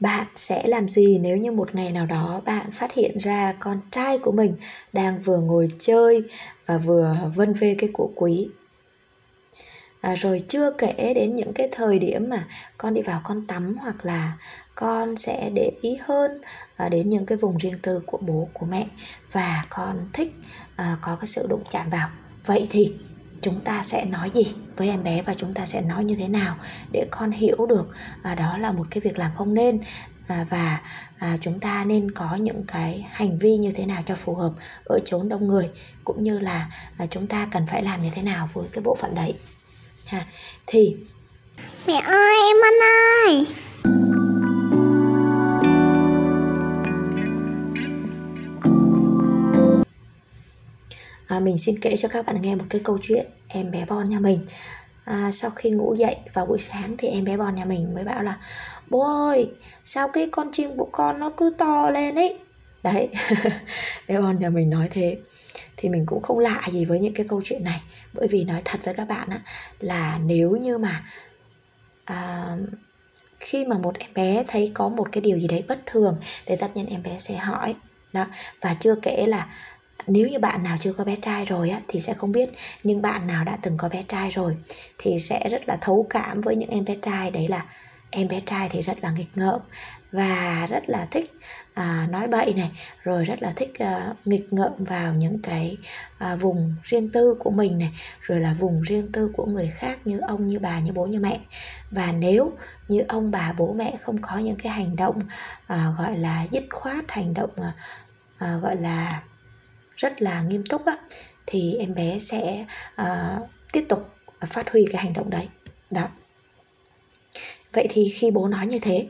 bạn sẽ làm gì nếu như một ngày nào đó bạn phát hiện ra con trai của mình đang vừa ngồi chơi và vừa vân vê cái của quý? À, rồi chưa kể đến những cái thời điểm mà con đi vào con tắm hoặc là con sẽ để ý hơn à, đến những cái vùng riêng tư của bố của mẹ và con thích à, có cái sự đụng chạm vào. Vậy thì chúng ta sẽ nói gì với em bé và chúng ta sẽ nói như thế nào để con hiểu được à, đó là một cái việc làm không nên à, và à, chúng ta nên có những cái hành vi như thế nào cho phù hợp ở chốn đông người cũng như là à, chúng ta cần phải làm như thế nào với cái bộ phận đấy. Ha thì mẹ ơi em ăn ơi! À, mình xin kể cho các bạn nghe một cái câu chuyện em bé Bon nhà mình. À, sau khi ngủ dậy vào buổi sáng thì em bé Bon nhà mình mới bảo là bố ơi sao cái con chim của con nó cứ to lên ấy? Đấy bé Bon nhà mình nói thế. Thì mình cũng không lạ gì với những cái câu chuyện này. Bởi vì nói thật với các bạn á là nếu như mà à, khi mà một em bé thấy có một cái điều gì đấy bất thường thì tất nhiên em bé sẽ hỏi. Đó và chưa kể là nếu như bạn nào chưa có bé trai rồi á thì sẽ không biết nhưng bạn nào đã từng có bé trai rồi thì sẽ rất là thấu cảm với những em bé trai. Đấy là em bé trai thì rất là nghịch ngợm và rất là thích à, nói bậy này rồi rất là thích à, nghịch ngợm vào những cái à, vùng riêng tư của mình này rồi là vùng riêng tư của người khác như ông như bà như bố như mẹ. Và nếu như ông bà bố mẹ không có những cái hành động à, gọi là dứt khoát hành động à, à, gọi là rất là nghiêm túc á thì em bé sẽ à, tiếp tục phát huy cái hành động đấy. Đó. Vậy thì khi bố nói như thế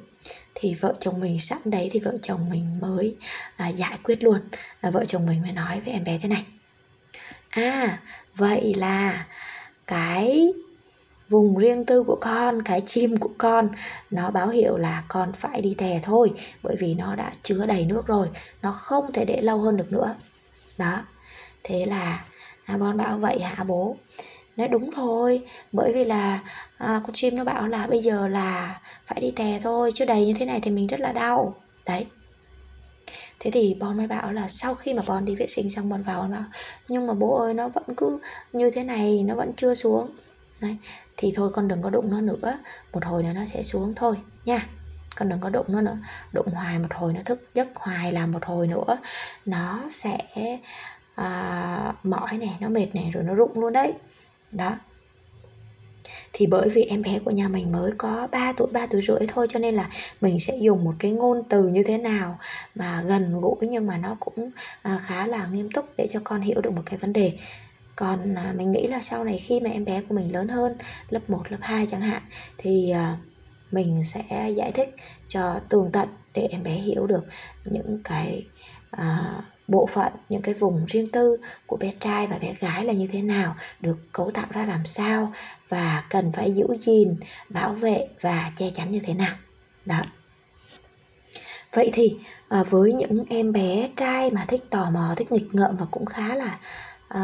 thì vợ chồng mình sẵn đấy thì vợ chồng mình mới à, giải quyết luôn. À, vợ chồng mình mới nói với em bé thế này. À vậy là cái vùng riêng tư của con cái chim của con nó báo hiệu là con phải đi thè thôi bởi vì nó đã chứa đầy nước rồi nó không thể để lâu hơn được nữa đó. Thế là à, bon bảo vậy hả bố? Nói đúng thôi bởi vì là à, con chim nó bảo là bây giờ là phải đi tè thôi chứ đầy như thế này thì mình rất là đau. Đấy. Thế thì bon mới bảo là sau khi mà bon đi vệ sinh xong bon vào bon bảo nhưng mà bố ơi nó vẫn cứ như thế này nó vẫn chưa xuống. Đấy. Thì thôi con đừng có đụng nó nữa một hồi nữa nó sẽ xuống thôi nha con đừng có đụng nó nữa. Đụng hoài một hồi nó thức giấc hoài làm một hồi nữa. Nó sẽ à, mỏi này nó mệt này rồi nó rụng luôn đấy. Đó. Thì bởi vì em bé của nhà mình mới có 3 tuổi 3 tuổi rưỡi thôi cho nên là mình sẽ dùng một cái ngôn từ như thế nào mà gần gũi nhưng mà nó cũng à, khá là nghiêm túc để cho con hiểu được một cái vấn đề. Còn à, mình nghĩ là sau này khi mà em bé của mình lớn hơn lớp 1, lớp 2 chẳng hạn thì à, mình sẽ giải thích cho tường tận để em bé hiểu được những cái à, bộ phận những cái vùng riêng tư của bé trai và bé gái là như thế nào được cấu tạo ra làm sao và cần phải giữ gìn bảo vệ và che chắn như thế nào. Đó. Vậy thì à, với những em bé trai mà thích tò mò thích nghịch ngợm và cũng khá là à,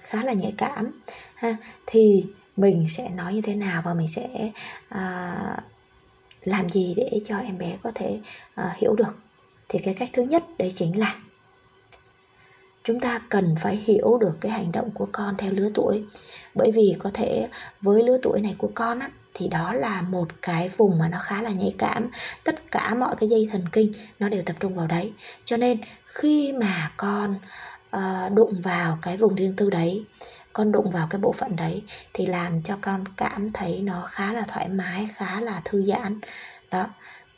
khá là nhạy cảm ha thì mình sẽ nói như thế nào và mình sẽ à, làm gì để cho em bé có thể à, hiểu được. Thì cái cách thứ nhất đấy chính là chúng ta cần phải hiểu được cái hành động của con theo lứa tuổi. Bởi vì có thể với lứa tuổi này của con á thì đó là một cái vùng mà nó khá là nhạy cảm. Tất cả mọi cái dây thần kinh nó đều tập trung vào đấy. Cho nên khi mà con uh, đụng vào cái vùng riêng tư đấy. Con đụng vào cái bộ phận đấy thì làm cho con cảm thấy nó khá là thoải mái khá là thư giãn. Đó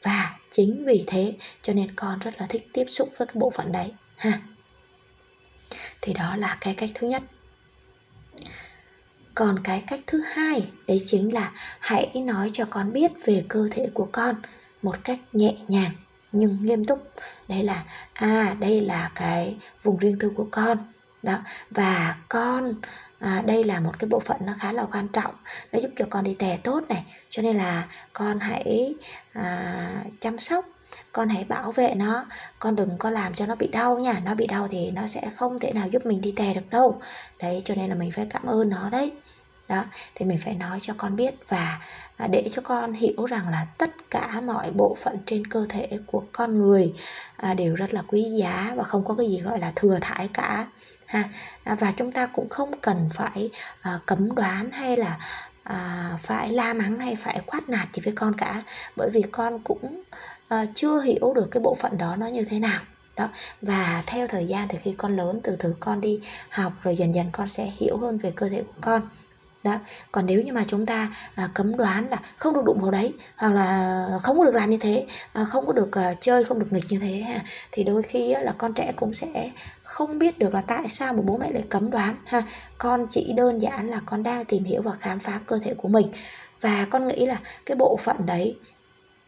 và chính vì thế cho nên con rất là thích tiếp xúc với cái bộ phận đấy ha. Thì đó là cái cách thứ nhất. Còn cái cách thứ hai đấy chính là hãy nói cho con biết về cơ thể của con một cách nhẹ nhàng nhưng nghiêm túc đấy là à đây là cái vùng riêng tư của con. Đó và con à, đây là một cái bộ phận nó khá là quan trọng nó giúp cho con đi tè tốt này. Cho nên là con hãy à, chăm sóc con hãy bảo vệ nó. Con đừng có làm cho nó bị đau nha. Nó bị đau thì nó sẽ không thể nào giúp mình đi tè được đâu. Đấy cho nên là mình phải cảm ơn nó đấy đó, thì mình phải nói cho con biết và à, để cho con hiểu rằng là tất cả mọi bộ phận trên cơ thể của con người à, đều rất là quý giá và không có cái gì gọi là thừa thải cả, ha. À, và chúng ta cũng không cần phải cấm đoán hay là phải la mắng hay phải quát nạt gì với con cả, bởi vì con cũng chưa hiểu được cái bộ phận đó nó như thế nào. Đó, và theo thời gian thì khi con lớn, từ từ con đi học, rồi dần dần con sẽ hiểu hơn về cơ thể của con đó. Còn nếu như mà chúng ta à, cấm đoán là không được đụng vào đấy hoặc là không có được làm như thế à, không có được à, chơi không được nghịch như thế ha thì đôi khi á, là con trẻ cũng sẽ không biết được là tại sao mà bố mẹ lại cấm đoán ha. Con chỉ đơn giản là con đang tìm hiểu và khám phá cơ thể của mình. Và con nghĩ là cái bộ phận đấy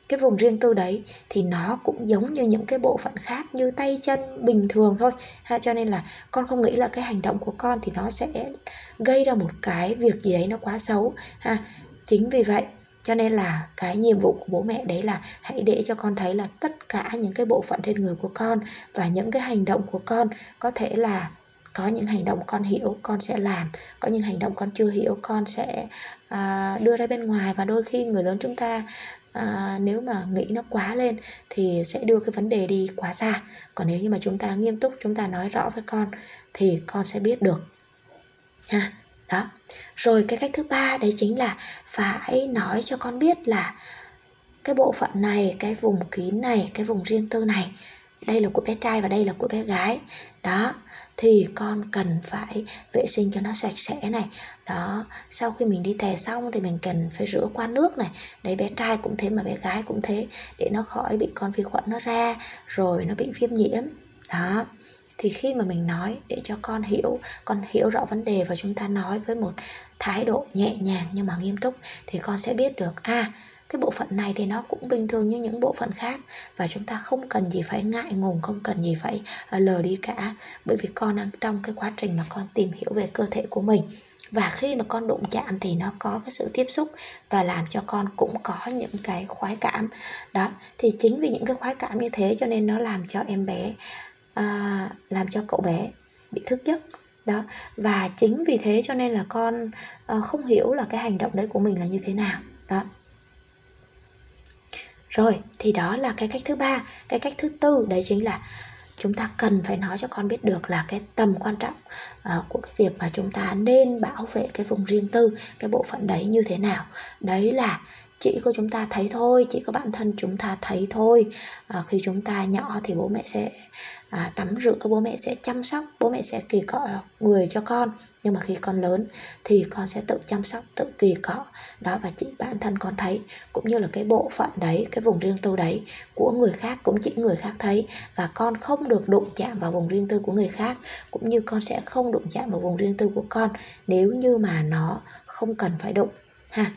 cái vùng riêng tư đấy thì nó cũng giống như những cái bộ phận khác như tay chân bình thường thôi. Ha cho nên là con không nghĩ là cái hành động của con thì nó sẽ gây ra một cái việc gì đấy nó quá xấu. Ha chính vì vậy cho nên là cái nhiệm vụ của bố mẹ đấy là hãy để cho con thấy là tất cả những cái bộ phận trên người của con và những cái hành động của con có thể là có những hành động con hiểu con sẽ làm. Có những hành động con chưa hiểu con sẽ à, đưa ra bên ngoài và đôi khi người lớn chúng ta à, nếu mà nghĩ nó quá lên thì sẽ đưa cái vấn đề đi quá xa. Còn nếu như mà chúng ta nghiêm túc chúng ta nói rõ với con thì con sẽ biết được. Ha đó. Rồi cái cách thứ ba đấy chính là phải nói cho con biết là cái bộ phận này cái vùng kín này cái vùng riêng tư này đây là của bé trai và đây là của bé gái. Đó, thì con cần phải vệ sinh cho nó sạch sẽ này. Đó, sau khi mình đi tè xong thì mình cần phải rửa qua nước này. Đấy, bé trai cũng thế mà bé gái cũng thế. Để nó khỏi bị con vi khuẩn nó ra, rồi nó bị viêm nhiễm. Đó, thì khi mà mình nói để cho con hiểu con hiểu rõ vấn đề và chúng ta nói với một thái độ nhẹ nhàng nhưng mà nghiêm túc thì con sẽ biết được à cái bộ phận này thì nó cũng bình thường như những bộ phận khác. Và chúng ta không cần gì phải ngại ngùng không cần gì phải à, lờ đi cả. Bởi vì con đang trong cái quá trình mà con tìm hiểu về cơ thể của mình. Và khi mà con đụng chạm thì nó có cái sự tiếp xúc và làm cho con cũng có những cái khoái cảm. Đó thì chính vì những cái khoái cảm như thế cho nên nó làm cho em bé à, làm cho cậu bé bị thức giấc. Đó và chính vì thế cho nên là con à, không hiểu là cái hành động đấy của mình là như thế nào. Đó rồi thì đó là cái cách thứ ba. Cái cách thứ tư đấy chính là chúng ta cần phải nói cho con biết được là cái tầm quan trọng uh, của cái việc mà chúng ta nên bảo vệ cái vùng riêng tư cái bộ phận đấy như thế nào. Đấy là chỉ có chúng ta thấy thôi chỉ có bản thân chúng ta thấy thôi. À, khi chúng ta nhỏ thì bố mẹ sẽ à, tắm rửa bố mẹ sẽ chăm sóc bố mẹ sẽ kỳ cọ người cho con. Nhưng mà khi con lớn thì con sẽ tự chăm sóc tự kỳ cọ. Đó và chỉ bản thân con thấy cũng như là cái bộ phận đấy cái vùng riêng tư đấy của người khác cũng chỉ người khác thấy. Và con không được đụng chạm vào vùng riêng tư của người khác cũng như con sẽ không đụng chạm vào vùng riêng tư của con nếu như mà nó không cần phải đụng ha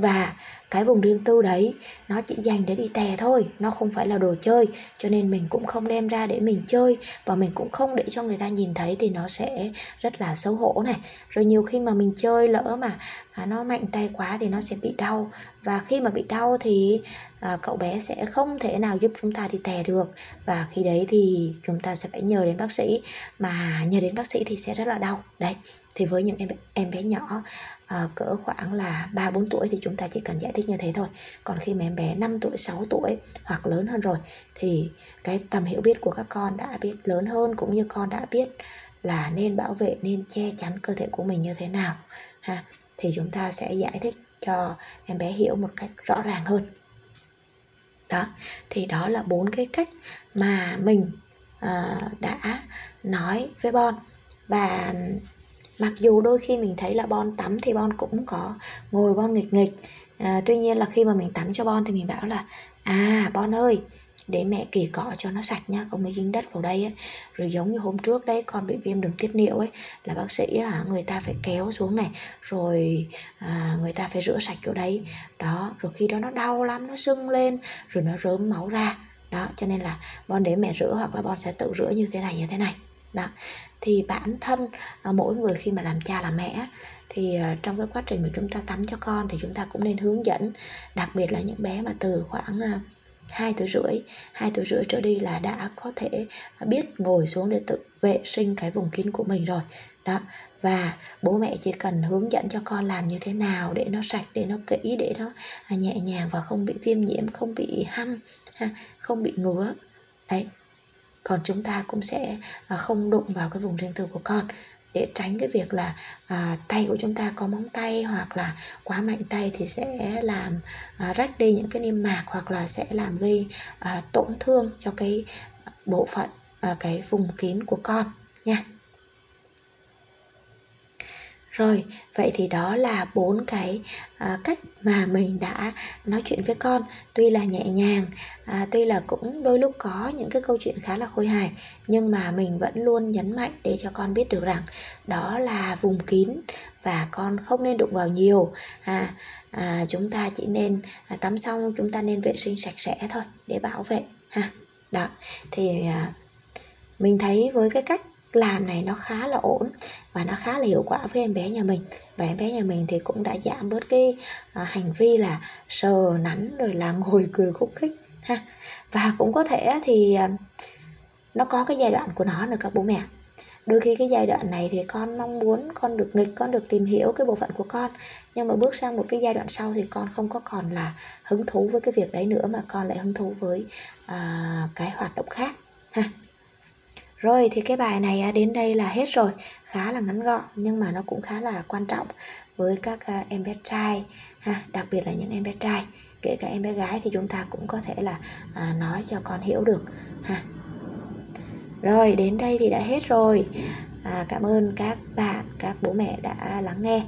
và cái vùng riêng tư đấy nó chỉ dành để đi tè thôi nó không phải là đồ chơi. Cho nên mình cũng không đem ra để mình chơi và mình cũng không để cho người ta nhìn thấy thì nó sẽ rất là xấu hổ này. Rồi nhiều khi mà mình chơi lỡ mà à, nó mạnh tay quá thì nó sẽ bị đau. Và khi mà bị đau thì à, cậu bé sẽ không thể nào giúp chúng ta đi tè được. Và khi đấy thì chúng ta sẽ phải nhờ đến bác sĩ. Mà nhờ đến bác sĩ thì sẽ rất là đau. Đấy thì với những em em bé nhỏ à, cỡ khoảng là 3 4 tuổi thì chúng ta chỉ cần giải thích như thế thôi. Còn khi mà em bé 5 tuổi, 6 tuổi hoặc lớn hơn rồi thì cái tầm hiểu biết của các con đã biết lớn hơn cũng như con đã biết là nên bảo vệ nên che chắn cơ thể của mình như thế nào ha. Thì chúng ta sẽ giải thích cho em bé hiểu một cách rõ ràng hơn. Đó thì đó là bốn cái cách mà mình uh, đã nói với bon. Và mặc dù đôi khi mình thấy là bon tắm thì bon cũng có ngồi bon nghịch nghịch. À, tuy nhiên là khi mà mình tắm cho bon thì mình bảo là à bon ơi để mẹ kỳ cọ cho nó sạch nhá không nó dính đất vào đây ấy. rồi giống như hôm trước đấy con bị viêm đường tiết niệu ấy là bác sĩ à, người ta phải kéo xuống này rồi à, người ta phải rửa sạch chỗ đấy. Đó rồi khi đó nó đau lắm nó sưng lên rồi nó rớm máu ra. Đó cho nên là bon để mẹ rửa hoặc là bon sẽ tự rửa như thế này như thế này. Đó thì bản thân à, mỗi người khi mà làm cha làm mẹ thì à, trong cái quá trình mà chúng ta tắm cho con thì chúng ta cũng nên hướng dẫn. Đặc biệt là những bé mà từ khoảng à, 2 tuổi rưỡi 2 tuổi rưỡi trở đi là đã có thể biết ngồi xuống để tự vệ sinh cái vùng kín của mình rồi. Đó, và bố mẹ chỉ cần hướng dẫn cho con làm như thế nào để nó sạch, để nó kỹ, để nó nhẹ nhàng và không bị viêm nhiễm, không bị hăm không bị ngứa. Đấy còn chúng ta cũng sẽ à, không đụng vào cái vùng riêng tư của con. Để tránh cái việc là à, tay của chúng ta có móng tay hoặc là quá mạnh tay thì sẽ làm à, rách đi những cái niêm mạc hoặc là sẽ làm gây à, tổn thương cho cái bộ phận à, cái vùng kín của con nha rồi vậy thì đó là bốn cái à, cách mà mình đã nói chuyện với con. Tuy là nhẹ nhàng à, tuy là cũng đôi lúc có những cái câu chuyện khá là khôi hài nhưng mà mình vẫn luôn nhấn mạnh để cho con biết được rằng đó là vùng kín và con không nên đụng vào nhiều. À, à, chúng ta chỉ nên à, tắm xong chúng ta nên vệ sinh sạch sẽ thôi để bảo vệ ha. Đó thì à, mình thấy với cái cách làm này nó khá là ổn và nó khá là hiệu quả với em bé nhà mình. Và em bé nhà mình thì cũng đã giảm bớt cái à, hành vi là sờ nắn rồi là ngồi cười khúc khích ha. Và cũng có thể thì à, nó có cái giai đoạn của nó nữa các bố mẹ. Đôi khi cái giai đoạn này thì con mong muốn con được nghịch con được tìm hiểu cái bộ phận của con. Nhưng mà bước sang một cái giai đoạn sau thì con không có còn là hứng thú với cái việc đấy nữa mà con lại hứng thú với à, cái hoạt động khác ha rồi thì cái bài này à, đến đây là hết rồi khá là ngắn gọn nhưng mà nó cũng khá là quan trọng với các à, em bé trai ha đặc biệt là những em bé trai. Kể cả em bé gái thì chúng ta cũng có thể là à, nói cho con hiểu được ha. Rồi đến đây thì đã hết rồi. À, cảm ơn các bạn các bố mẹ đã lắng nghe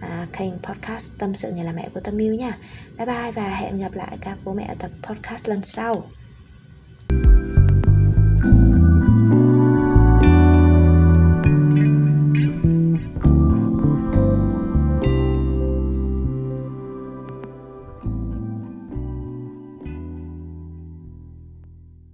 à, kênh podcast tâm sự nhà là mẹ của tâm yêu nha. Bye bye và hẹn gặp lại các bố mẹ ở tập podcast lần sau.